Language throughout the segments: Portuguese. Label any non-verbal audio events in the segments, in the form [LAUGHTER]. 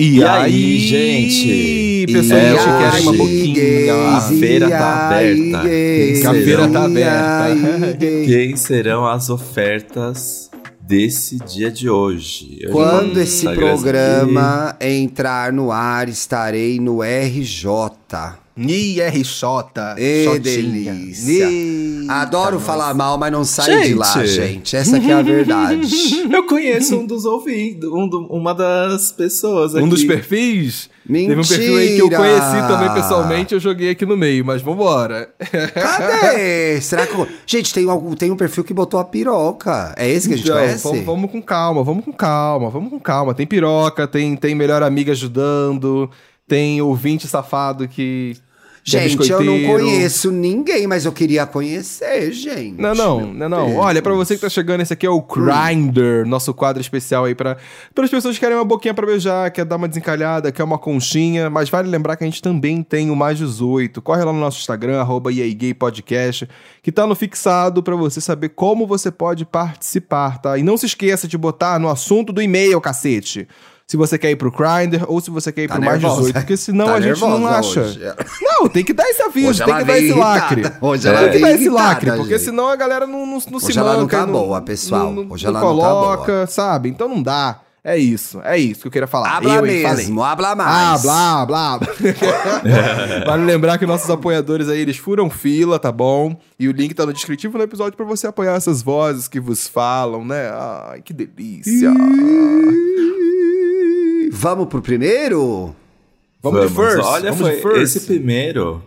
E, e aí, aí, gente? Pessoal, é, que querem uma boquinha. A feira tá aberta. a feira tá aberta. Quem serão as ofertas desse dia de hoje? Eu Quando esse programa entrar no ar, estarei no RJ. IRJ. E delícia. Adoro tá falar mal, mas não saio de lá, gente. Essa é a verdade. [LAUGHS] Eu conheço um dos ouvintes, um do, uma das pessoas aqui. Um dos perfis? Mentira! Teve um perfil aí que eu conheci também pessoalmente, eu joguei aqui no meio, mas vambora. Cadê? [LAUGHS] Será que. Gente, tem, algum, tem um perfil que botou a piroca. É esse que a gente então, conhece? Vamos, vamos com calma, vamos com calma, vamos com calma. Tem piroca, tem, tem melhor amiga ajudando, tem ouvinte safado que Gente, eu não conheço ninguém, mas eu queria conhecer, gente. Não, não, não, não. Olha, para você que tá chegando, esse aqui é o Grinder, nosso quadro especial aí para as pessoas que querem uma boquinha para beijar, quer dar uma desencalhada, quer uma conchinha, mas vale lembrar que a gente também tem o Mais 18. Corre lá no nosso Instagram, arroba Podcast, que tá no fixado para você saber como você pode participar, tá? E não se esqueça de botar no assunto do e-mail, cacete se você quer ir pro Grindr ou se você quer ir tá pro nervosa. mais 18, porque senão tá a gente não acha. Hoje. Não, tem que dar esse aviso, hoje tem que dar esse lacre. [LAUGHS] Hoje ela tem que dar esse lacre, porque senão a galera não, não, não se manca. Hoje ela não tá não, boa, pessoal. Não, hoje ela coloca, não tá boa. sabe? Então não dá. É isso, é isso que eu queria falar. Habla eu, mesmo, habla mais. Ah, blá, blá. [LAUGHS] vale lembrar que nossos apoiadores aí, eles furam fila, tá bom? E o link tá no descritivo no episódio para você apoiar essas vozes que vos falam, né? Ai, que delícia. Vamos pro primeiro? Vamos, Vamos. first. Olha, Vamos foi first. esse primeiro.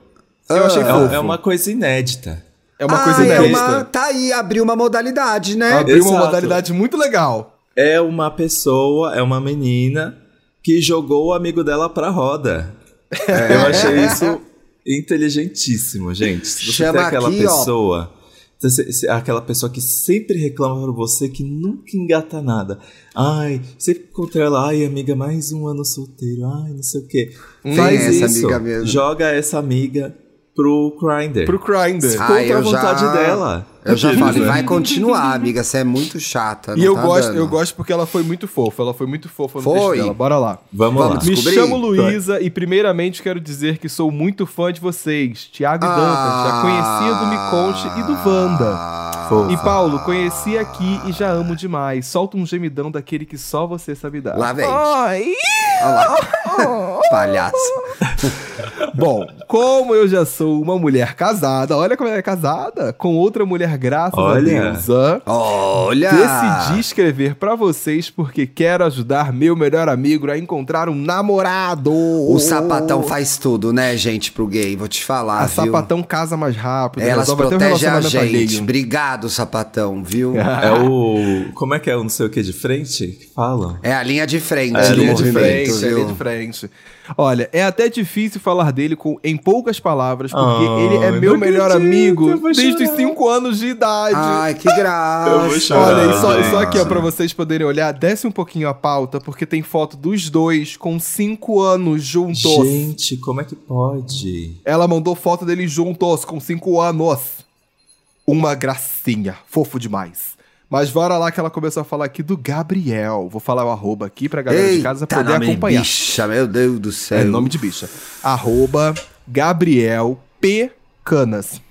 Ah, eu achei é, é uma coisa inédita. É uma ah, coisa inédita. É uma, tá aí, abriu uma modalidade, né? Abriu Exato. uma modalidade muito legal. É uma pessoa, é uma menina que jogou o amigo dela pra roda. É. [LAUGHS] Eu achei isso inteligentíssimo, gente. Se você Chama tem aquela aqui, pessoa. Ó aquela pessoa que sempre reclama pra você que nunca engata nada. Ai, sempre encontra ela, ai, amiga, mais um ano solteiro, ai, não sei o quê. Faz essa isso, amiga mesmo. joga essa amiga pro Grindr. Pro Grindr. Contra a vontade já... dela. Eu já falei, vai continuar, amiga, você é muito chata. E eu tá gosto, dando. eu gosto porque ela foi muito fofa. Ela foi muito fofa no foi. dela. Bora lá. Vamos, Vamos lá. Me chamo Luísa e primeiramente quero dizer que sou muito fã de vocês. Tiago e ah, Dantas, já conhecia do Me Conte e do Wanda. E Paulo, conheci aqui e já amo demais. Solta um gemidão daquele que só você sabe dar. Lá vem. Ai. Olha lá. [LAUGHS] Palhaço. Bom, como eu já sou uma mulher casada, olha como ela é casada, com outra mulher, graças olha. a Deus. Olha! Decidi escrever para vocês porque quero ajudar meu melhor amigo a encontrar um namorado. O sapatão faz tudo, né, gente, pro gay, vou te falar, a viu? sapatão casa mais rápido. Elas protegem um a gente. Alheio. Obrigado, sapatão, viu? [LAUGHS] é o... Como é que é o não sei o que de frente que fala? É a linha de frente é a linha de frente, viu? É a linha de frente. Olha, é até difícil falar dele com, em poucas palavras, porque oh, ele é meu melhor amigo desde os 5 anos de idade. Ai, que [LAUGHS] graça. Chorar, Olha, e só, só aqui, ó, pra vocês poderem olhar, desce um pouquinho a pauta, porque tem foto dos dois com 5 anos juntos. Gente, como é que pode? Ela mandou foto deles juntos com 5 anos. Uma gracinha. Fofo demais. Mas bora lá que ela começou a falar aqui do Gabriel. Vou falar o arroba aqui pra galera Eita, de casa poder nome acompanhar. bicha, meu Deus do céu. É nome de bicha. Arroba Gabriel P. Canas.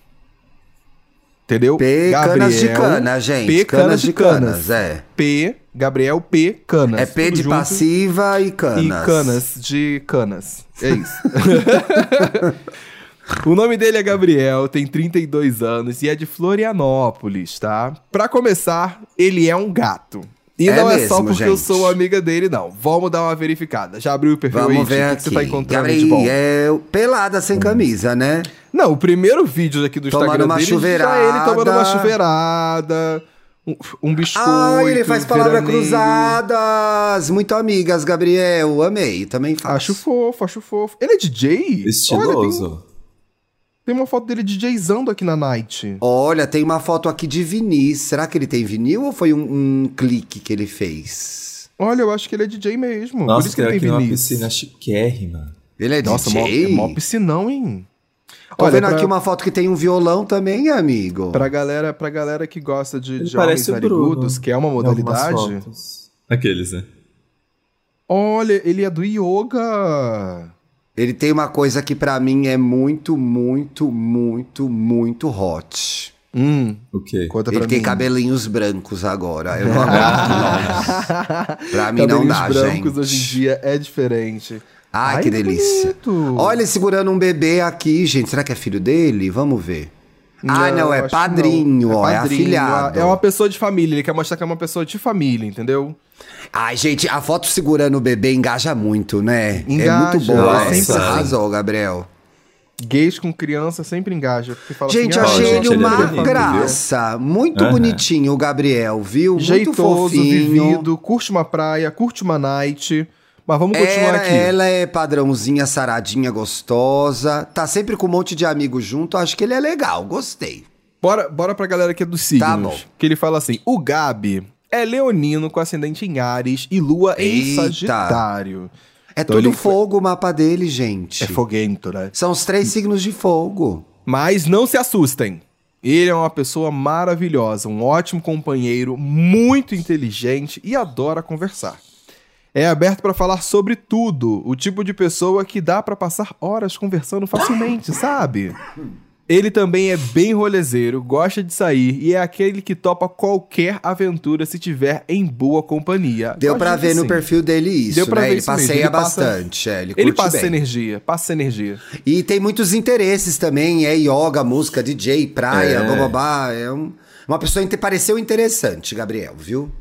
Entendeu? P. Gabriel, canas de cana, gente. P. Canas, canas de canas, canas, é. P. Gabriel P. Canas. É P de passiva e canas. E canas de canas. É isso. [LAUGHS] O nome dele é Gabriel, tem 32 anos e é de Florianópolis, tá? Pra começar, ele é um gato. E é não mesmo, é só porque gente. eu sou amiga dele, não. Vamos dar uma verificada. Já abriu o perfil Vamos aí, ver o que, você tá encontrando Gabriel, de bom? É pelada sem camisa, né? Não, o primeiro vídeo aqui do tomando Instagram uma dele chuveirada. já é ele tomando uma chuveirada. Um, um biscoito. Ah, ele faz palavras cruzadas. Muito amigas, Gabriel. Amei. Também faço. Acho fofo, acho fofo. Ele é DJ? Estiloso. Olha, tem... Tem uma foto dele DJzando aqui na Night. Olha, tem uma foto aqui de vinil. Será que ele tem vinil ou foi um, um clique que ele fez? Olha, eu acho que ele é DJ mesmo. Nossa, Por isso que ele tem vinil. uma piscina chiquérrima. Ele é Nossa, DJ? Nossa, mó, é piscinão, hein? Tô Olha, vendo pra... aqui uma foto que tem um violão também, amigo. Pra galera, pra galera que gosta de, de homens narigudos, que é uma modalidade... Aqueles, né? Olha, ele é do yoga. Ele tem uma coisa que para mim é muito, muito, muito, muito hot. Hum, o quê? Conta Ele tem mim. cabelinhos brancos agora. Eu [LAUGHS] não aguento Pra mim não dá, brancos hoje em dia é diferente. Ai, Ai que delícia. Bonito. Olha ele segurando um bebê aqui, gente. Será que é filho dele? Vamos ver. Não, ah, não, é padrinho, não. ó, é, padrinho, é afilhado. É uma pessoa de família, ele quer mostrar que é uma pessoa de família, entendeu? Ai, gente, a foto segurando o bebê engaja muito, né? Engaja, é muito boa. Sempre arrasou, Gabriel. Gays com criança sempre engaja. Gente, assim, achei ele uma ele é graça. Muito uhum. bonitinho o Gabriel, viu? Jeitoso, muito fofinho. vivido, curte uma praia, curte uma night. Mas vamos continuar aqui. Ela é padrãozinha, saradinha, gostosa. Tá sempre com um monte de amigos junto. Acho que ele é legal, gostei. Bora, bora pra galera que é dos signos. Tá bom. Que ele fala assim: o Gabi é leonino com ascendente em Ares e lua Eita. em Sagitário. É então tudo fogo o mapa dele, gente. É foguento, né? São os três signos de fogo. Mas não se assustem. Ele é uma pessoa maravilhosa, um ótimo companheiro, muito inteligente e adora conversar. É aberto para falar sobre tudo, o tipo de pessoa que dá para passar horas conversando facilmente, [LAUGHS] sabe? Ele também é bem rolezeiro, gosta de sair e é aquele que topa qualquer aventura se tiver em boa companhia. Deu para ver assim. no perfil dele isso, Deu pra né? Ver ele passeia ele bastante. Passa, é, ele, ele passa bem. energia, passa energia. E tem muitos interesses também, é yoga, música, DJ, praia, é. bababá. É um, uma pessoa que pareceu interessante, Gabriel, viu?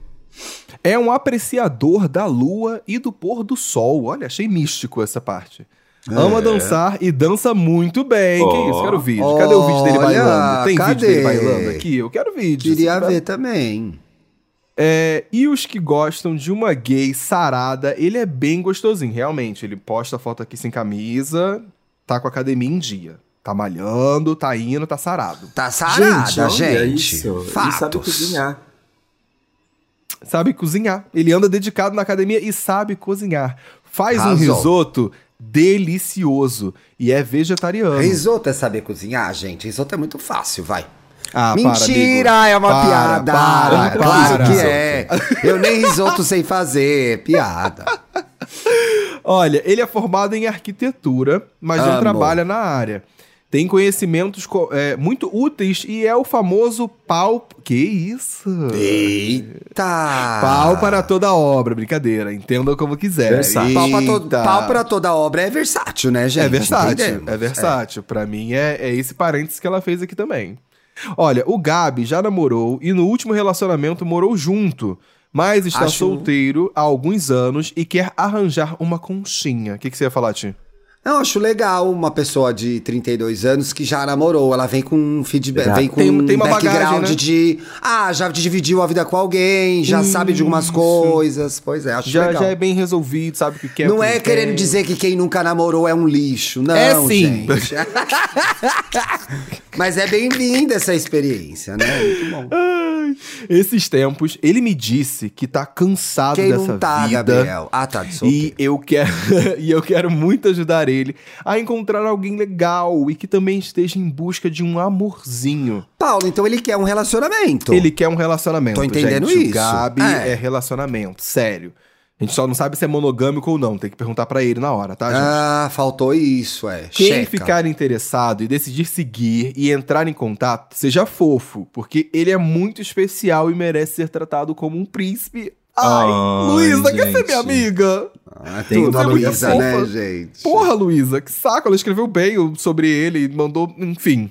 É um apreciador da lua e do pôr do sol. Olha, achei místico essa parte. É. Ama dançar e dança muito bem. Oh. Que isso? Quero vídeo. Cadê o vídeo dele bailando? Tem cadê? vídeo dele bailando aqui? Eu quero vídeo. Queria ver também. É, e os que gostam de uma gay sarada, ele é bem gostosinho, realmente. Ele posta foto aqui sem camisa, tá com a academia em dia. Tá malhando, tá indo, tá sarado. Tá sarada, gente. gente. É isso. Fatos. Ele sabe cozinhar. Sabe cozinhar. Ele anda dedicado na academia e sabe cozinhar. Faz Razão. um risoto delicioso e é vegetariano. Risoto é saber cozinhar, gente. Risoto é muito fácil, vai. Ah, Mentira, para, é uma para, piada. Para, para, claro que é. Eu nem risoto sei fazer, é piada. [LAUGHS] Olha, ele é formado em arquitetura, mas Amo. não trabalha na área tem conhecimentos é, muito úteis e é o famoso pau. Que isso? Eita! Pau para toda obra, brincadeira. Entenda como quiser. Pau para, to pau para toda obra é versátil, né, gente? É versátil. É versátil. É. Para mim é, é esse parênteses que ela fez aqui também. Olha, o Gabi já namorou e no último relacionamento morou junto mas está Acho... solteiro há alguns anos e quer arranjar uma conchinha. O que, que você ia falar, Ti? Não, acho legal uma pessoa de 32 anos que já namorou. Ela vem com um feedback, Exato. vem com tem, tem uma background bagagem, né? de. Ah, já dividiu a vida com alguém, já Isso. sabe de algumas coisas. Pois é, acho já, legal. Já é bem resolvido, sabe o que quer. Não é querendo dizer que quem nunca namorou é um lixo. Não, é sim. gente. [LAUGHS] Mas é bem-vinda essa experiência, né? Muito bom. Esses tempos, ele me disse que tá cansado quem dessa não tá, vida. Gabriel? Ah, tá, E eu quero [LAUGHS] e eu quero muito ajudar ele a encontrar alguém legal e que também esteja em busca de um amorzinho. Paulo, então ele quer um relacionamento. Ele quer um relacionamento. Tô entendendo gente. isso. O Gabi é. é relacionamento, sério. A gente só não sabe se é monogâmico ou não, tem que perguntar para ele na hora, tá, gente? Ah, faltou isso, é. Quem Checa. ficar interessado e decidir seguir e entrar em contato, seja fofo, porque ele é muito especial e merece ser tratado como um príncipe. Ai, oh, Luísa, quer ser minha amiga? Ah, tem uma Luísa, né, gente? Porra, Luísa, que saco, ela escreveu bem sobre ele, mandou, enfim.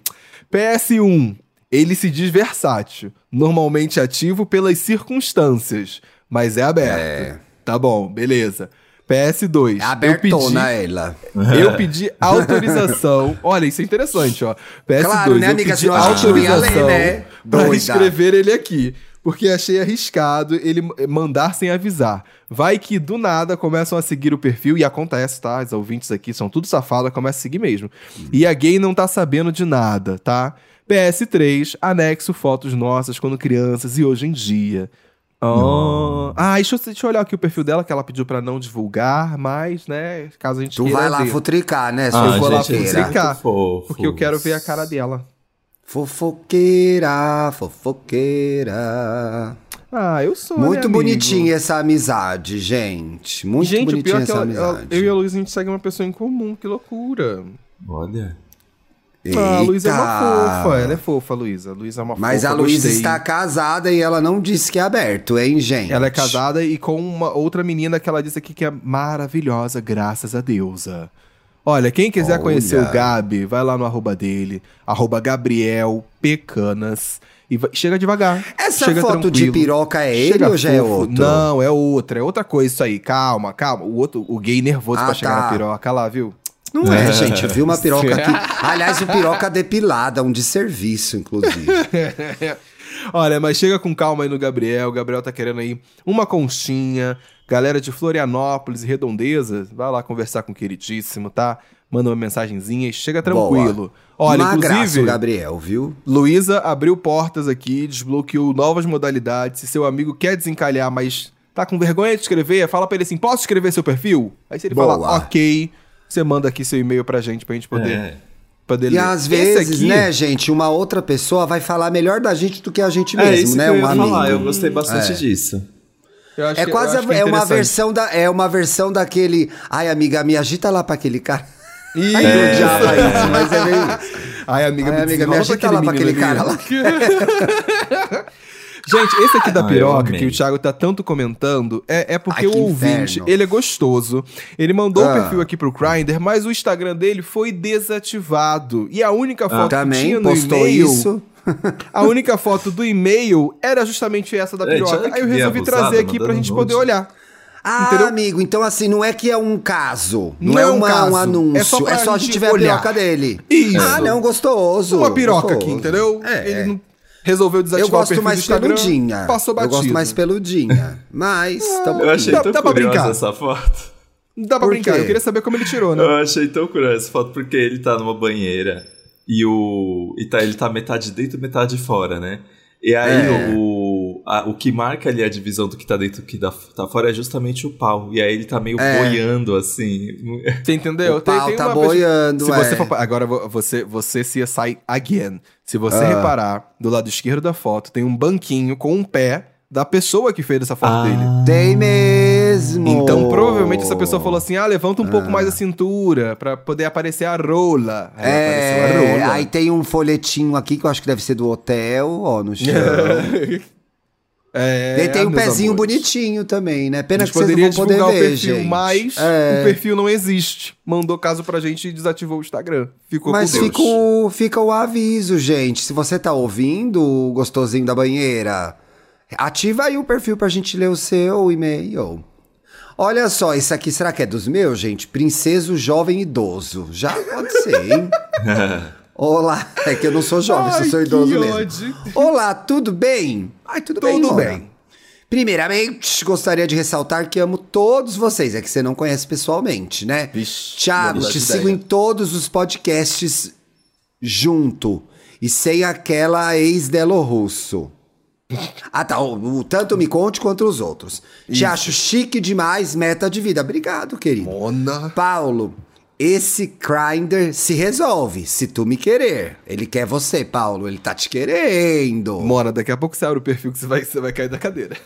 PS1, ele se diz versátil, normalmente ativo pelas circunstâncias, mas é aberto. É. Tá bom, beleza. PS2. É abertona pedi, ela. Eu pedi autorização. [LAUGHS] Olha, isso é interessante, ó. PS2. Claro, né, amiga? Eu pedi autorização ler, né? pra escrever ele aqui. Porque achei arriscado ele mandar sem avisar. Vai que do nada começam a seguir o perfil e acontece, tá? Os ouvintes aqui são tudo safados, começa a seguir mesmo. E a gay não tá sabendo de nada, tá? PS3, anexo fotos nossas quando crianças e hoje em dia. Oh. Ah, deixa eu, deixa eu olhar aqui o perfil dela, que ela pediu pra não divulgar, mas, né, caso a gente Tu vai lá ver. futricar, né? Ah, eu vou lá futricar, porque eu quero ver a cara dela. Fofoqueira, fofoqueira. Ah, eu sou. Muito né, bonitinha essa amizade, gente. Muito gente, bonitinha essa ela, amizade. eu e a Luísa, a gente segue uma pessoa em comum, que loucura. Olha. Ah, a Luísa é uma fofa, ela é fofa, Luísa. Luísa é uma Mas fofa, a Luísa está casada e ela não disse que é aberto, hein, gente? Ela é casada e com uma outra menina que ela disse aqui que é maravilhosa, graças a deusa. Olha, quem quiser Olha. conhecer o Gabi, vai lá no arroba dele, arroba Gabriel Pecanas. E vai, chega devagar. Essa chega foto tranquilo. de piroca é ele chega ou já é fofo. é outro? Não, é outra. É outra coisa isso aí. Calma, calma. O outro, o gay nervoso ah, pra tá. chegar na piroca lá, viu? Não é, gente. Eu vi uma piroca aqui. Aliás, o piroca depilada, um de serviço, inclusive. [LAUGHS] Olha, mas chega com calma aí no Gabriel. O Gabriel tá querendo aí uma conchinha. Galera de Florianópolis e Redondeza, vai lá conversar com o queridíssimo, tá? Manda uma mensagenzinha e chega tranquilo. Boa. Olha, uma inclusive, Gabriel, viu? Luísa abriu portas aqui, desbloqueou novas modalidades. Se seu amigo quer desencalhar, mas tá com vergonha de escrever, fala pra ele assim: posso escrever seu perfil? Aí se ele Boa. falar, ok, você manda aqui seu e-mail pra gente, pra gente poder. É. Poder e ler. às vezes, aqui... né, gente, uma outra pessoa vai falar melhor da gente do que a gente é, mesmo, né? Que eu um amigo. Falar. Eu gostei bastante é. disso. é quase a, é, é uma versão da é uma versão daquele, ai amiga, me agita lá para aquele cara. Isso. Ai, odiava isso, mas é meio Ai, amiga, ai, me, amiga, me agita lá pra aquele cara lá. [LAUGHS] Gente, esse aqui da piroca que o Thiago tá tanto comentando é, é porque Ai, o ouvinte, inferno. ele é gostoso. Ele mandou ah. o perfil aqui pro Grindr, mas o Instagram dele foi desativado. E a única ah, foto ah, que tinha no e-mail. Isso? [LAUGHS] a única foto do e-mail era justamente essa da piroca. Aí eu resolvi trazer aqui pra gente poder olhar. Ah, Entendeu? amigo, então assim, não é que é um caso. Não, não é, uma, um, caso. um anúncio. É só, é só a gente ver a piroca dele. Isso. Ah, não, gostoso. Uma piroca gostoso. aqui, entendeu? É. Ele não resolveu desativar eu gosto mais peludinha. Passou batido. Eu gosto mais peludinha. Mas. Ah, eu achei dá, tão dá curiosa essa foto. Dá pra brincar, eu queria saber como ele tirou, né? Eu achei tão curiosa essa foto porque ele tá numa banheira e o. E tá, ele tá metade dentro metade fora, né? E aí é. o, a, o que marca ali a divisão do que tá dentro do que tá, tá fora é justamente o pau. E aí ele tá meio é. boiando, assim. Você entendeu? O pau tem, tem tá boiando, se você é. for, Agora você, você se sai again. Se você ah. reparar, do lado esquerdo da foto tem um banquinho com um pé da pessoa que fez essa foto ah. dele. Tem mesmo! Então, provavelmente essa pessoa falou assim: ah, levanta um ah. pouco mais a cintura pra poder aparecer a rola. Aí é, a rola. Aí tem um folhetinho aqui que eu acho que deve ser do hotel, ó, no chão. [LAUGHS] É, e tem um pezinho amores. bonitinho também, né? Pena que vocês não vão poder ver, o perfil, gente. mas é. o perfil não existe. Mandou caso pra gente e desativou o Instagram. Ficou mas com fica o, fica o aviso, gente. Se você tá ouvindo o gostosinho da banheira, ativa aí o perfil pra gente ler o seu e-mail. Olha só, isso aqui será que é dos meus, gente? Princeso Jovem Idoso. Já pode ser, hein? [LAUGHS] Olá, é que eu não sou jovem, Ai, sou idoso mesmo. Ódio. Olá, tudo bem? Ai, tudo, tudo bem, Tudo bem. Primeiramente, gostaria de ressaltar que amo todos vocês. É que você não conhece pessoalmente, né? Vixe, Thiago, te sigo em todos os podcasts junto. E sem aquela ex-Delo Russo. Ah, tá. O, o, tanto me conte quanto os outros. Isso. Te acho chique demais, meta de vida. Obrigado, querido. Mona. Paulo, esse grinder se resolve, se tu me querer. Ele quer você, Paulo, ele tá te querendo. Mora, daqui a pouco você abre o perfil que você vai, você vai cair da cadeira.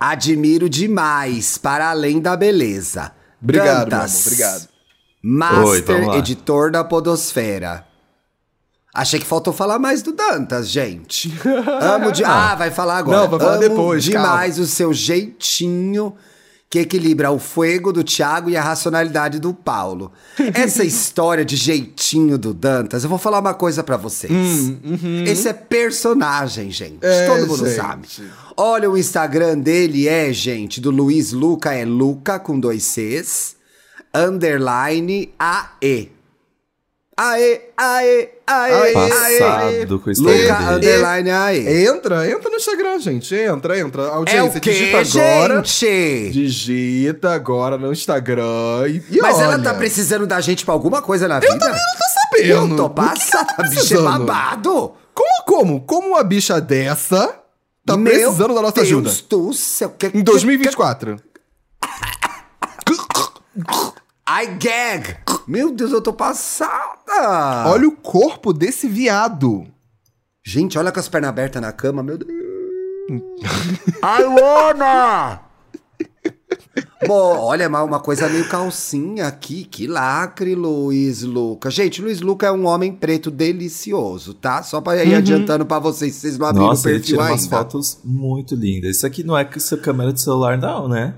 Admiro demais, para além da beleza. Obrigado, Dantas, amor, obrigado. Master Oi, editor da Podosfera. Achei que faltou falar mais do Dantas, gente. [LAUGHS] Amo de. Ah, vai falar agora. Não, vai falar Amo depois. Demais calma. o seu jeitinho que equilibra o fuego do Thiago e a racionalidade do Paulo. [LAUGHS] Essa história de jeitinho do Dantas, eu vou falar uma coisa para vocês. Hum, uhum. Esse é personagem, gente. É, Todo mundo gente. sabe. Olha, o Instagram dele é, gente, do Luiz Luca, é Luca com dois Cs, underline AE. Aê, aê, aê, Passado com o Instagram Luca, underline aê. Entra, entra no Instagram, gente. Entra, entra. Audiência, é o quê, digita agora. Gente? Digita agora no Instagram e, e Mas olha. ela tá precisando da gente pra alguma coisa na vida? Eu também não tô sabendo. Eu tô passada, tá bicha é babado. Como, como? Como uma bicha dessa tá Meu precisando da nossa Deus ajuda? Do céu. Que, em 2024. [LAUGHS] I gag. Meu Deus, eu tô passada. Olha o corpo desse viado. Gente, olha com as pernas abertas na cama, meu Deus. [LAUGHS] I wanna! Bom, olha, uma coisa meio calcinha aqui. Que lacre, Luiz Luca. Gente, Luiz Luca é um homem preto delicioso, tá? Só pra ir uhum. adiantando pra vocês, vocês não abriram Nossa, o perfil ele tira umas fotos muito lindas. Isso aqui não é com sua câmera de celular, não, né?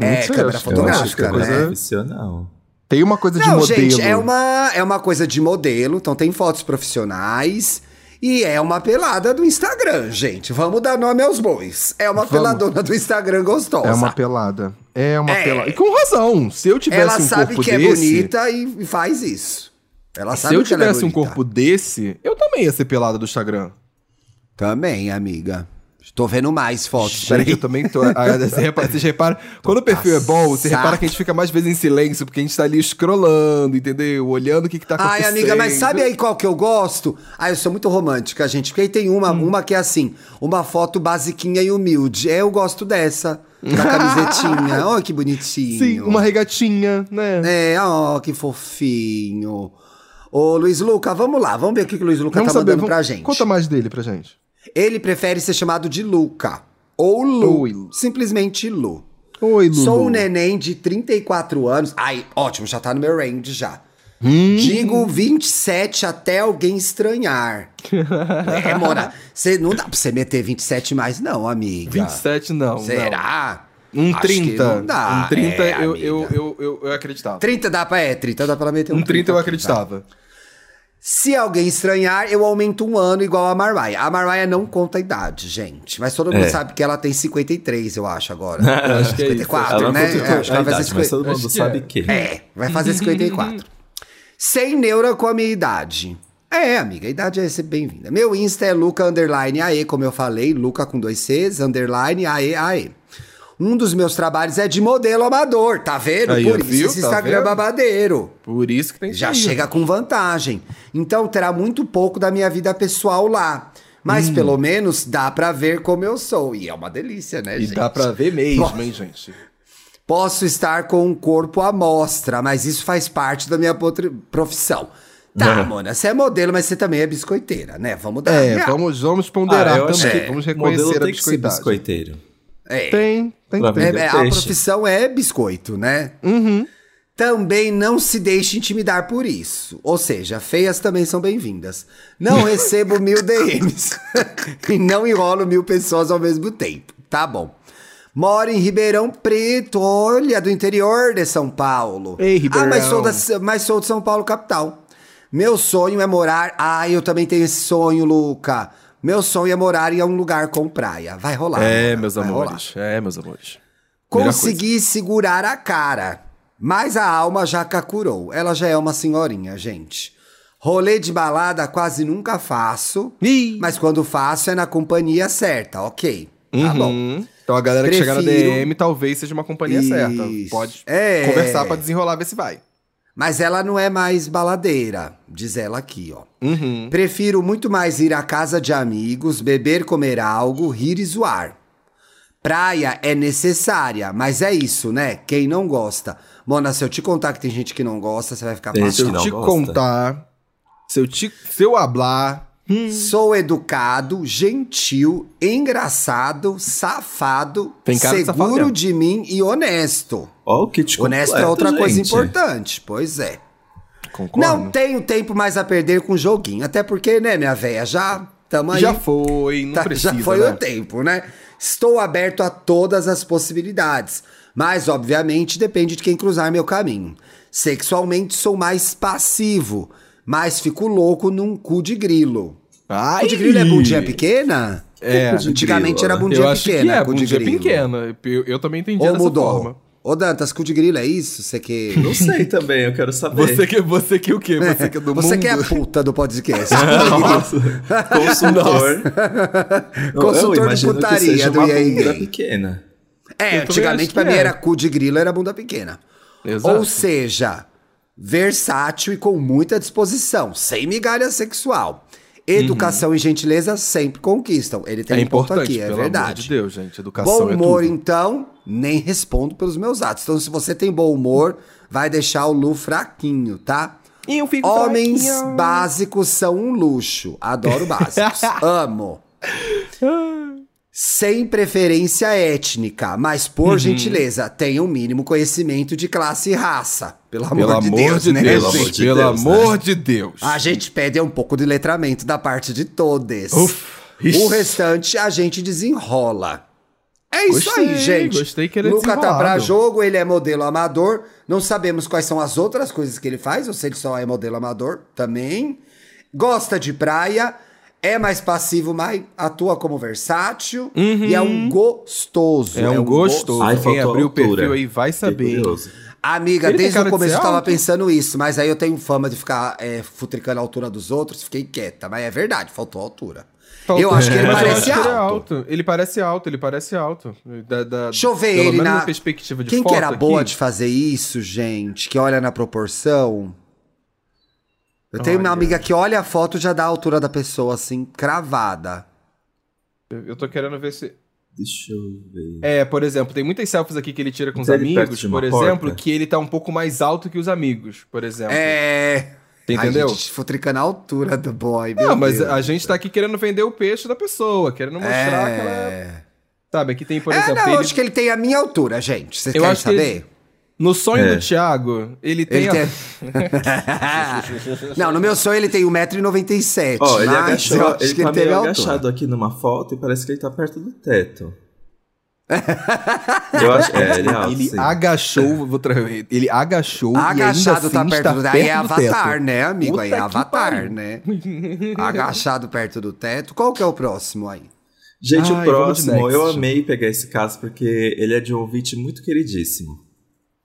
É, câmera fotográfica, é né? profissional. Tem uma coisa de não, modelo. Gente, é uma, é uma coisa de modelo, então tem fotos profissionais. E é uma pelada do Instagram, gente. Vamos dar nome aos bois. É uma Vamos. peladona do Instagram gostosa. É uma pelada. É uma é. pelada. E com razão. Se eu tivesse ela um corpo desse... Ela sabe que é bonita e faz isso. Ela sabe Se eu que é tivesse é um corpo desse, eu também ia ser pelada do Instagram. Também, amiga. Tô vendo mais fotos. Gente, eu também tô. Ah, [LAUGHS] você, repara, quando o perfil é bom, você repara que a gente fica mais vezes em silêncio, porque a gente tá ali scrollando, entendeu? Olhando o que, que tá acontecendo. Ai, amiga, mas sabe aí qual que eu gosto? Ah, eu sou muito romântica, gente. Porque aí tem uma, hum. uma que é assim, uma foto basiquinha e humilde. É, eu gosto dessa. Da camisetinha. [LAUGHS] Olha que bonitinho. Sim, uma regatinha, né? É, ó, que fofinho. Ô, Luiz Luca, vamos lá. Vamos ver o que o Luiz Luca vamos tá saber, mandando vamos... pra gente. Conta mais dele pra gente. Ele prefere ser chamado de Luca. Ou Lu. Oi. Simplesmente Lu. Oi, Lu. Sou um neném de 34 anos. Ai, ótimo, já tá no meu range já. Hum. Digo 27 até alguém estranhar. [LAUGHS] é, Mora, cê, não dá pra você meter 27 mais, não, amiga. 27 não. Será? Não. Um 30. Não dá. Um 30 é, eu, eu, eu, eu, eu, acreditava. 30 dá pra, é, 30 dá pra meter um, um 30. 30 eu acreditava. Se alguém estranhar, eu aumento um ano igual a Mariah. A Mariah não conta a idade, gente. Mas todo mundo é. sabe que ela tem 53, eu acho, agora. eu [LAUGHS] acho que 54, é né? É, acho que ela vai fazer 50... Mas todo mundo sabe é. que. É, vai fazer 54. [LAUGHS] Sem neura com a minha idade. É, amiga, a idade é sempre bem-vinda. Meu Insta é Luca Underline AE, como eu falei, Luca com dois Cs, Underline AE AE. Um dos meus trabalhos é de modelo amador, tá vendo? Aí, Por isso viu? esse tá Instagram é babadeiro. Por isso que tem Já chega com vantagem. Então terá muito pouco da minha vida pessoal lá. Mas hum. pelo menos dá pra ver como eu sou. E é uma delícia, né, e gente? E dá pra ver mesmo, Posso... hein, gente? Posso estar com um corpo à mostra, mas isso faz parte da minha profissão. Tá, é. Mona, você é modelo, mas você também é biscoiteira, né? Vamos dar. É, vamos, vamos ponderar ah, também. É. Vamos reconhecer modelo a tem que ser biscoiteiro. É. Tem, tem, tem. É, a profissão é biscoito, né? Uhum. Também não se deixe intimidar por isso. Ou seja, feias também são bem-vindas. Não [LAUGHS] recebo mil DMs. [LAUGHS] e não enrolo mil pessoas ao mesmo tempo. Tá bom. Moro em Ribeirão Preto, olha, do interior de São Paulo. Ei, Ribeirão. Ah, mas sou, da, mas sou de São Paulo, capital. Meu sonho é morar. Ah, eu também tenho esse sonho, Luca. Meu sonho é morar em um lugar com praia. Vai rolar. É, meus amores. Rolar. É, meus amores. Consegui segurar a cara, mas a alma já cacurou. Ela já é uma senhorinha, gente. Rolê de balada quase nunca faço, Ih. mas quando faço é na companhia certa, ok. Tá uhum. bom. Então a galera Prefiro... que chega na DM talvez seja uma companhia Isso. certa. Pode é... conversar para desenrolar, ver se vai. Mas ela não é mais baladeira, diz ela aqui, ó. Uhum. Prefiro muito mais ir à casa de amigos, beber, comer algo, rir e zoar. Praia é necessária, mas é isso, né? Quem não gosta. Mona, se eu te contar que tem gente que não gosta, você vai ficar passando. Se eu te gosta. contar, se eu, te, se eu hablar, Hum. Sou educado, gentil, engraçado, safado, seguro de mim e honesto. Ó, o kit Honesto é outra gente. coisa importante, pois é. Concordo. Não tenho tempo mais a perder com joguinho, até porque, né, minha véia, já tamo aí. Já foi, não tá, precisa, Já foi né? o tempo, né? Estou aberto a todas as possibilidades, mas obviamente depende de quem cruzar meu caminho. Sexualmente sou mais passivo, mas fico louco num cu de grilo. Ai. Cu de grilo é bundinha pequena? É. Antigamente era bundinha eu pequena. Acho que é, bundinha pequena. Eu, eu, também entendi Ou dessa mudou? forma. Ô, Dantas, cu de grilo é isso? Você que. [LAUGHS] Não sei também, eu quero saber. Você que, você que o quê? Você que é do você mundo? Você que é a puta do podcast. [LAUGHS] Nossa, consultor. [LAUGHS] consultor de putaria do EA bunda pequena. É, antigamente pra mim é. era cu de grilo, era bunda pequena. Exato. Ou seja, versátil e com muita disposição, sem migalha sexual. Educação uhum. e gentileza sempre conquistam. Ele tem é um ponto aqui, é pelo verdade. Amor de Deus, gente. Educação bom é humor, é então, nem respondo pelos meus atos. Então, se você tem bom humor, vai deixar o Lu fraquinho, tá? Eu fico Homens fraquinho. básicos são um luxo. Adoro básicos. [LAUGHS] Amo. Sem preferência étnica, mas por uhum. gentileza, tenha um mínimo conhecimento de classe e raça. Pelo amor, pelo de, amor Deus, de né, Deus, Pelo amor de pelo Deus, amor né? de Deus. A gente pede um pouco de letramento da parte de todos. O restante a gente desenrola. É isso gostei, aí, gente. Gostei que ele é Nunca tá pra jogo, ele é modelo amador. Não sabemos quais são as outras coisas que ele faz, ou se ele só é modelo amador também. Gosta de praia é mais passivo, mas atua como versátil uhum. e é um gostoso. É, é um, gostoso. Ai, Quem abriu o perfil aí vai saber. Amiga, Ele desde o começo eu tava pensando isso, mas aí eu tenho fama de ficar é, futricando a altura dos outros, fiquei quieta. Mas é verdade, faltou altura. Faltou. Eu acho que ele é, parece alto. Ele, é alto. ele parece alto, ele parece alto. Da, da, Deixa eu ver ele na... perspectiva de Quem que era aqui? boa de fazer isso, gente? Que olha na proporção? Eu tenho olha. uma amiga que olha a foto e já dá a altura da pessoa, assim, cravada. Eu, eu tô querendo ver se. Deixa eu ver. É, por exemplo, tem muitas selfies aqui que ele tira com os amigos, por exemplo, porta. que ele tá um pouco mais alto que os amigos, por exemplo. É. Entendeu? A gente futricando a altura do boy. Não, mas Deus. a gente tá aqui querendo vender o peixe da pessoa, querendo mostrar é... que ela. É- Sabe, aqui tem, por é, exemplo. Não, ele... eu acho que ele tem a minha altura, gente. Vocês querem saber? Ele... No sonho é. do Thiago, ele tem. Ele tem... [LAUGHS] não, no meu sonho ele tem 1,97m. Ó, oh, ele agachou, ele tá meio agachado aqui numa foto e parece que ele tá perto do teto. [LAUGHS] Eu acho, é, ele, é alto, ele agachou, vou trazer, ele agachou Agachado e tá assim perto do teto. Aí é avatar, teto. né, amigo? Puta aí é avatar, né? agachado perto do teto. Qual que é o próximo aí? Gente, Ai, o próximo, eu amei pegar esse caso porque ele é de um ouvinte muito queridíssimo.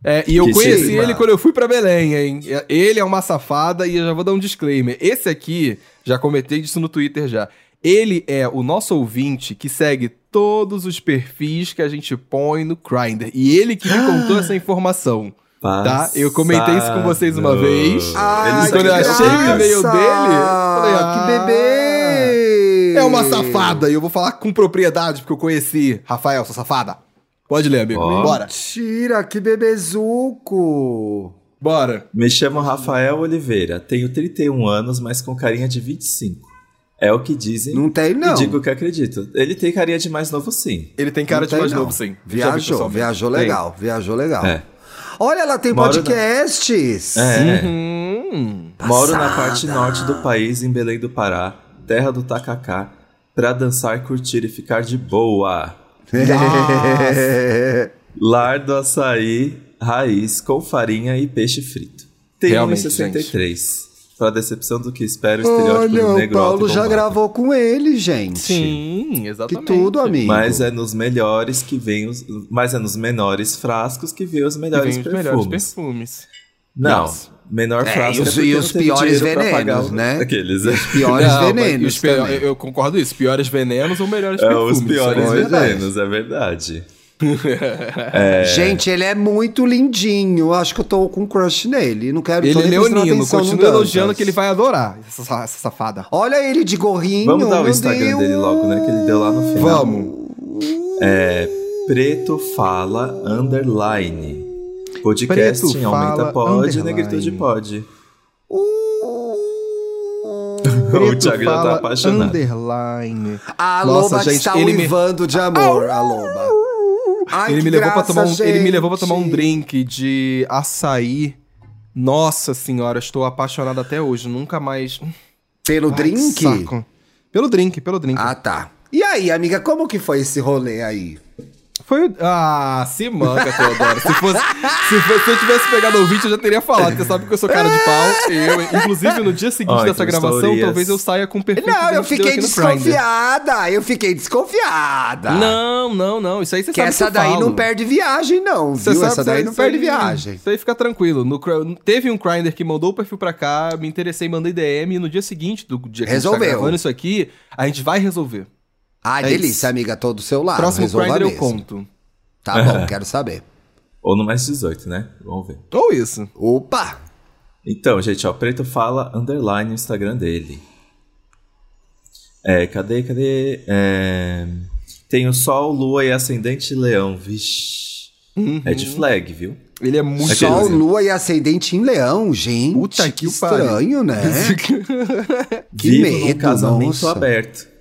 É, e eu que conheci ele quando eu fui para Belém, hein? Ele é uma safada e eu já vou dar um disclaimer. Esse aqui, já comentei isso no Twitter já. Ele é o nosso ouvinte que segue todos os perfis que a gente põe no Grindr. E ele que me contou essa informação. Tá? Eu comentei isso com vocês uma vez. Ah, quando eu achei o e-mail dele, falei, ah, que bebê! É uma safada. E eu vou falar com propriedade, porque eu conheci. Rafael, sua safada. Pode ler, amigo. Oh. Bora. Tira, que bebezuco. Bora. Me chamo Rafael Oliveira. Tenho 31 anos, mas com carinha de 25. É o que dizem. Não tem, não. E digo que acredito. Ele tem carinha de mais novo, sim. Ele tem cara não de tem, mais não. novo, sim. Viajou, viajou legal. Tem. Viajou legal. É. Olha, ela tem Moro podcasts. Na... É. Uhum. Moro na parte norte do país, em Belém do Pará, terra do tacacá, pra dançar, curtir e ficar de boa. Lar do açaí, raiz, com farinha e peixe frito. Tem 1,63. Pra decepção do que espero, o estereótipo Olha, do negro o Paulo já gravou com ele, gente. Sim, exatamente. Que tudo, amigo. Mas é nos melhores que vem os... Mas é nos menores frascos que vem os melhores, vem os perfumes. melhores perfumes. Não. Nossa. Menor é, frasco. E os, e os piores venenos, né? Aqueles. E os piores não, venenos. Os pior, eu concordo isso. Piores venenos ou melhores é, perfumes. Os piores venenos, é verdade. [LAUGHS] é... Gente, ele é muito lindinho. Acho que eu tô com um crush nele. Não quero Ele é leonino. Continua elogiando que ele vai adorar essa, essa, safada. Olha ele de gorrinho. Vamos dar o Instagram Deus. dele logo, né? Que ele deu lá no final. Vamos. É Preto Fala Underline. Podcast Preto aumenta pode, negritude pode. Uh, [LAUGHS] o Thiago já tá apaixonado. Underline. A Nossa, loba gente, está uivando me... de amor, a loba. Ai, ele, me levou graça, tomar um, ele me levou pra tomar um drink de açaí. Nossa senhora, estou apaixonado até hoje. Nunca mais. Pelo Ai, drink? Saco. Pelo drink, pelo drink. Ah, tá. E aí, amiga, como que foi esse rolê aí? Foi. Ah, se manca, Teodoro. Se, fosse, se, fosse, se eu tivesse pegado o vídeo, eu já teria falado. Você sabe que eu sou cara de pau. Eu, inclusive, no dia seguinte dessa gravação, histórias. talvez eu saia com perfeito. Não, eu fiquei desconfiada. Eu fiquei desconfiada. Não, não, não. Isso aí você que sabe essa que daí falo. não perde viagem, não. Você viu? Sabe, essa daí não perde viagem. Isso aí fica tranquilo. No, teve um Grindr que mandou o perfil pra cá, me interessei, mandei DM. E no dia seguinte do dia que Resolveu. a gente tá gravando isso aqui, a gente vai resolver. Ai, é delícia, isso. amiga. Todo do seu lado. Próximo Grindr eu conto. Tá bom, quero saber. Ou no mais 18, né? Vamos ver. Ou isso. Opa! Então, gente, ó, Preto fala underline no Instagram dele. É, cadê, cadê? É... Tem o Sol, Lua e Ascendente Leão. Vixe. Uhum. É de flag, viu? Ele é muito Sol, Lua e Ascendente em Leão, gente. Puta que, que estranho, né? [LAUGHS] que Vivo medo, um casamento nossa. aberto.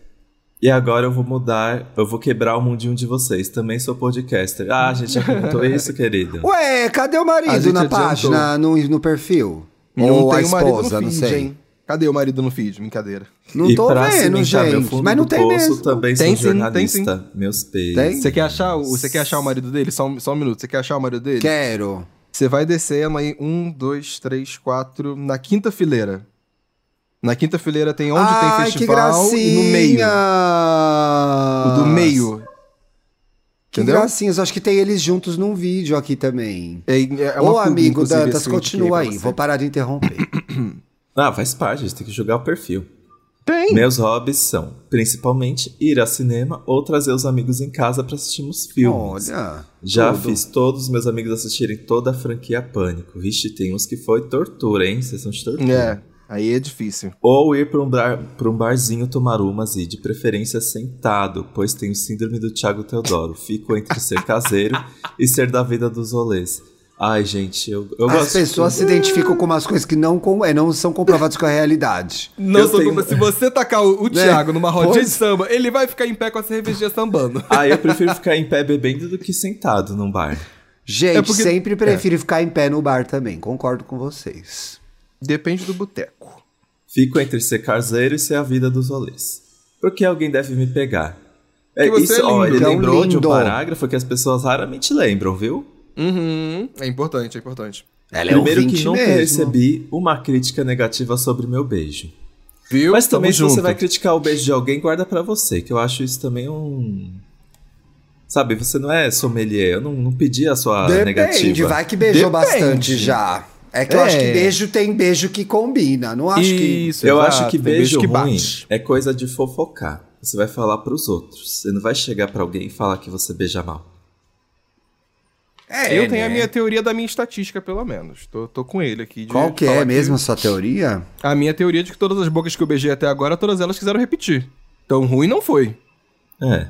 E agora eu vou mudar, eu vou quebrar o mundinho de vocês. Também sou podcaster. Ah, a gente já comentou [LAUGHS] isso, querido. Ué, cadê o marido na página, no, no perfil? Não Ou a esposa, não sei. Hein? Cadê o marido no feed? Brincadeira. Não e tô vendo, gente. Mas não tem mesmo. também tem, sou jornalista. Tem, sim. Meus peitos. Você quer, achar, você quer achar o marido dele? Só, só um minuto. Você quer achar o marido dele? Quero. Você vai descendo aí, um, dois, três, quatro, na quinta fileira. Na quinta fileira tem onde Ai, tem festival que e no meio. O do meio. Que Entendeu? gracinhas, acho que tem eles juntos num vídeo aqui também. É, é Ô, amigo Dantas, continua aí, vou parar de interromper. [COUGHS] ah, faz parte, a gente tem que jogar o perfil. Tem. Meus hobbies são, principalmente, ir ao cinema ou trazer os amigos em casa para assistirmos filmes. Olha. Já tudo. fiz todos os meus amigos assistirem toda a franquia Pânico. Vixe, tem uns que foi tortura, hein? Sessão de tortura. É. Aí é difícil. Ou ir para um, bar, pra um barzinho tomar umas e, de preferência, sentado, pois tenho síndrome do Thiago Teodoro. Fico entre ser caseiro [LAUGHS] e ser da vida dos rolês. Ai, gente, eu, eu As gosto. As pessoas de... se identificam com umas coisas que não, com, é, não são comprovadas com a realidade. Não sou tenho... Se você tacar o, o [LAUGHS] né? Thiago numa rodinha pois... de samba, ele vai ficar em pé com a cervejinha sambando. [LAUGHS] Ah, eu prefiro ficar em pé bebendo do que sentado num bar. Gente, é porque... sempre prefiro é. ficar em pé no bar também, concordo com vocês. Depende do boteco. Fico entre ser caseiro e ser a vida dos rolês. Porque alguém deve me pegar. É, isso, é ó, ele lembrou lindo. de um parágrafo que as pessoas raramente lembram, viu? Uhum. É importante, é importante. Ela é Primeiro que nunca mesmo. recebi uma crítica negativa sobre meu beijo. Viu? Mas também Tamo se junto. você vai criticar o beijo de alguém, guarda para você, que eu acho isso também um Sabe, você não é sommelier, eu não, não pedi a sua Depende, negativa. Depende, vai que beijou Depende. bastante já. É que é. eu acho que beijo tem beijo que combina. Não acho Isso, que. Eu exato, acho que beijo, beijo que ruim bate. é coisa de fofocar. Você vai falar para os outros. Você não vai chegar para alguém e falar que você beija mal. É, eu né? tenho a minha teoria da minha estatística, pelo menos. Tô, tô com ele aqui. Qual que é mesmo a sua teoria? A minha teoria de que todas as bocas que eu beijei até agora, todas elas quiseram repetir. Tão ruim não foi. É.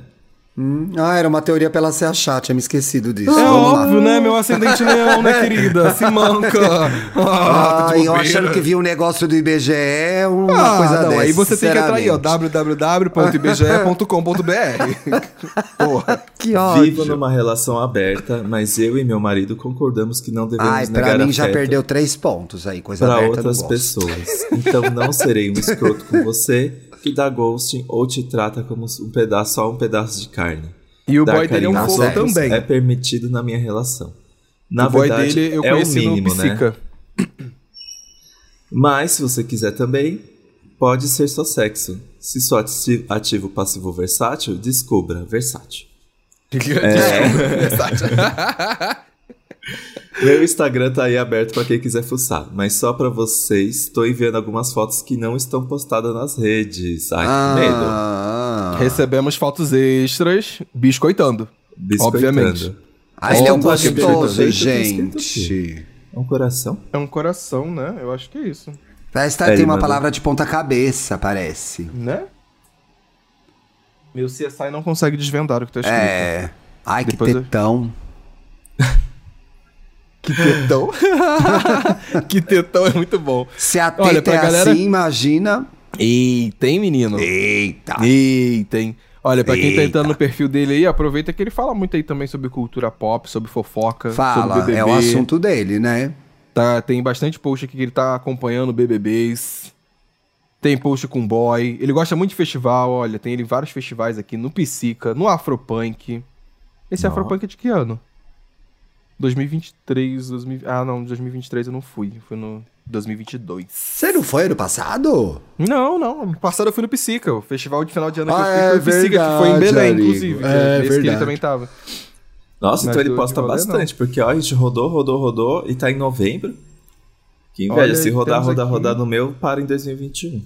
Hum, ah, era uma teoria pela se achar, tinha me esquecido disso. É Vamos óbvio, lá. né? Meu ascendente [LAUGHS] leão, né, querida? Se manca. [LAUGHS] Ah, ah eu achando que vi um negócio do IBGE, uma ah, coisa não, dessa. Aí você tem que entrar aí, ó, www.ibge.com.br. [LAUGHS] Porra. Que ótimo. Vivo numa relação aberta, mas eu e meu marido concordamos que não devemos Ai, negar pra mim já perdeu três pontos aí, coisa pra aberta. Para outras pessoas. Então não serei um escroto com você que dá ghosting ou te trata como um pedaço, só um pedaço de carne. E o Dar boy dele é um fofo também. É permitido na minha relação. Na o verdade, dele eu é o mínimo, né? [CLEARS THROAT] Mas se você quiser também, pode ser só sexo. Se só ativo passivo versátil, descubra versátil. [LAUGHS] é... versátil. [LAUGHS] Meu Instagram tá aí aberto para quem quiser fuçar, mas só para vocês, estou enviando algumas fotos que não estão postadas nas redes. Ai, ah, que medo. Recebemos fotos extras biscoitando. Biscoitando. Obviamente. Ah, ele é um gostoso, gente. É um coração? É um coração, né? Eu acho que é isso. Parece que é, tem uma palavra de ponta cabeça, parece. Né? Meu CSI não consegue desvendar o que tá escrito. É. Ai, Depois que tetão. Eu... [LAUGHS] Que tetão. [LAUGHS] que tetão é muito bom. Se a teta Olha, é galera... assim, imagina. Eita, hein, menino? Eita. Eita, hein? Olha, pra quem tá entrando no perfil dele aí, aproveita que ele fala muito aí também sobre cultura pop, sobre fofoca, fala, sobre BBB. é o assunto dele, né? Tá, tem bastante post aqui que ele tá acompanhando BBBs. Tem post com boy. Ele gosta muito de festival, olha, tem ele vários festivais aqui no Psica, no Afropunk. Esse Não. Afropunk é de que ano? 2023, 2000... ah não, 2023 eu não fui, fui no 2022. Você não foi ano passado? Não, não, ano passado eu fui no Psica, o festival de final de ano ah, que eu fui é, foi Psica, que foi em Belém, amigo. inclusive, é, esse que ele também tava. Nossa, Mas então ele posta bastante, não. porque ó, a gente rodou, rodou, rodou e tá em novembro. Que inveja, olha, se rodar, rodar, aqui... rodar no meu, para em 2021.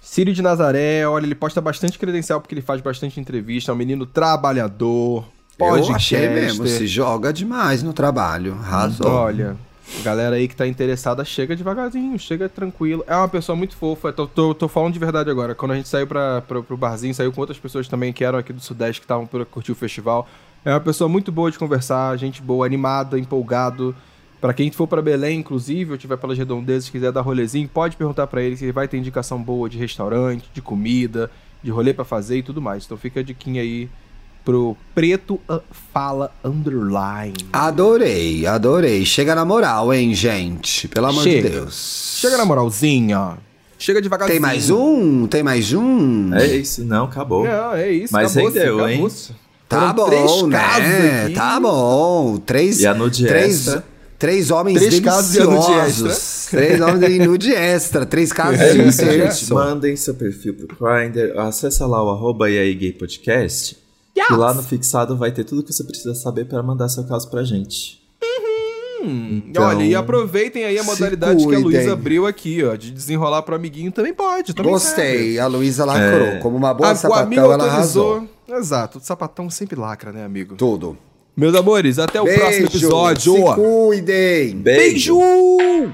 Círio de Nazaré, olha, ele posta bastante credencial porque ele faz bastante entrevista, é um menino trabalhador, Podcast. Eu achei mesmo, se joga demais no trabalho. Razão. Olha, galera aí que tá interessada, chega devagarzinho, chega tranquilo. É uma pessoa muito fofa. Tô, tô, tô falando de verdade agora. Quando a gente saiu pra, pra, pro barzinho, saiu com outras pessoas também que eram aqui do Sudeste, que estavam por curtir o festival. É uma pessoa muito boa de conversar, gente boa, animada, empolgado. Para quem for para Belém, inclusive, ou tiver pelas redondezas, quiser dar rolezinho, pode perguntar para ele se ele vai ter indicação boa de restaurante, de comida, de rolê para fazer e tudo mais. Então fica a diquinha aí pro Preto Fala Underline. Adorei, adorei. Chega na moral, hein, gente? Pelo amor Chega. de Deus. Chega na moralzinha. Chega devagarzinho. Tem mais um? Tem mais um? É isso, não, acabou. Não, é isso. Mas acabou, rendeu, hein? Tá bom, três né? Tá bom. Três. E a nude três, extra. Três homens três deliciosos. Três homens de nude extra. Três casos é de sexo. Mandem seu perfil pro Grindr. Acessa lá o arroba e aí gay podcast. Yes. E lá no fixado vai ter tudo que você precisa saber para mandar seu caso pra gente. Uhum. Então, Olha, e aproveitem aí a modalidade que a Luísa abriu aqui, ó, de desenrolar pro amiguinho também pode. Também Gostei, serve. a Luísa lacrou. É. Como uma boa a, sapatão, ela arrasou. Exato, o sapatão sempre lacra, né, amigo? Tudo. Meus amores, até o Beijo, próximo episódio. Se cuidem. Beijo. Beijo.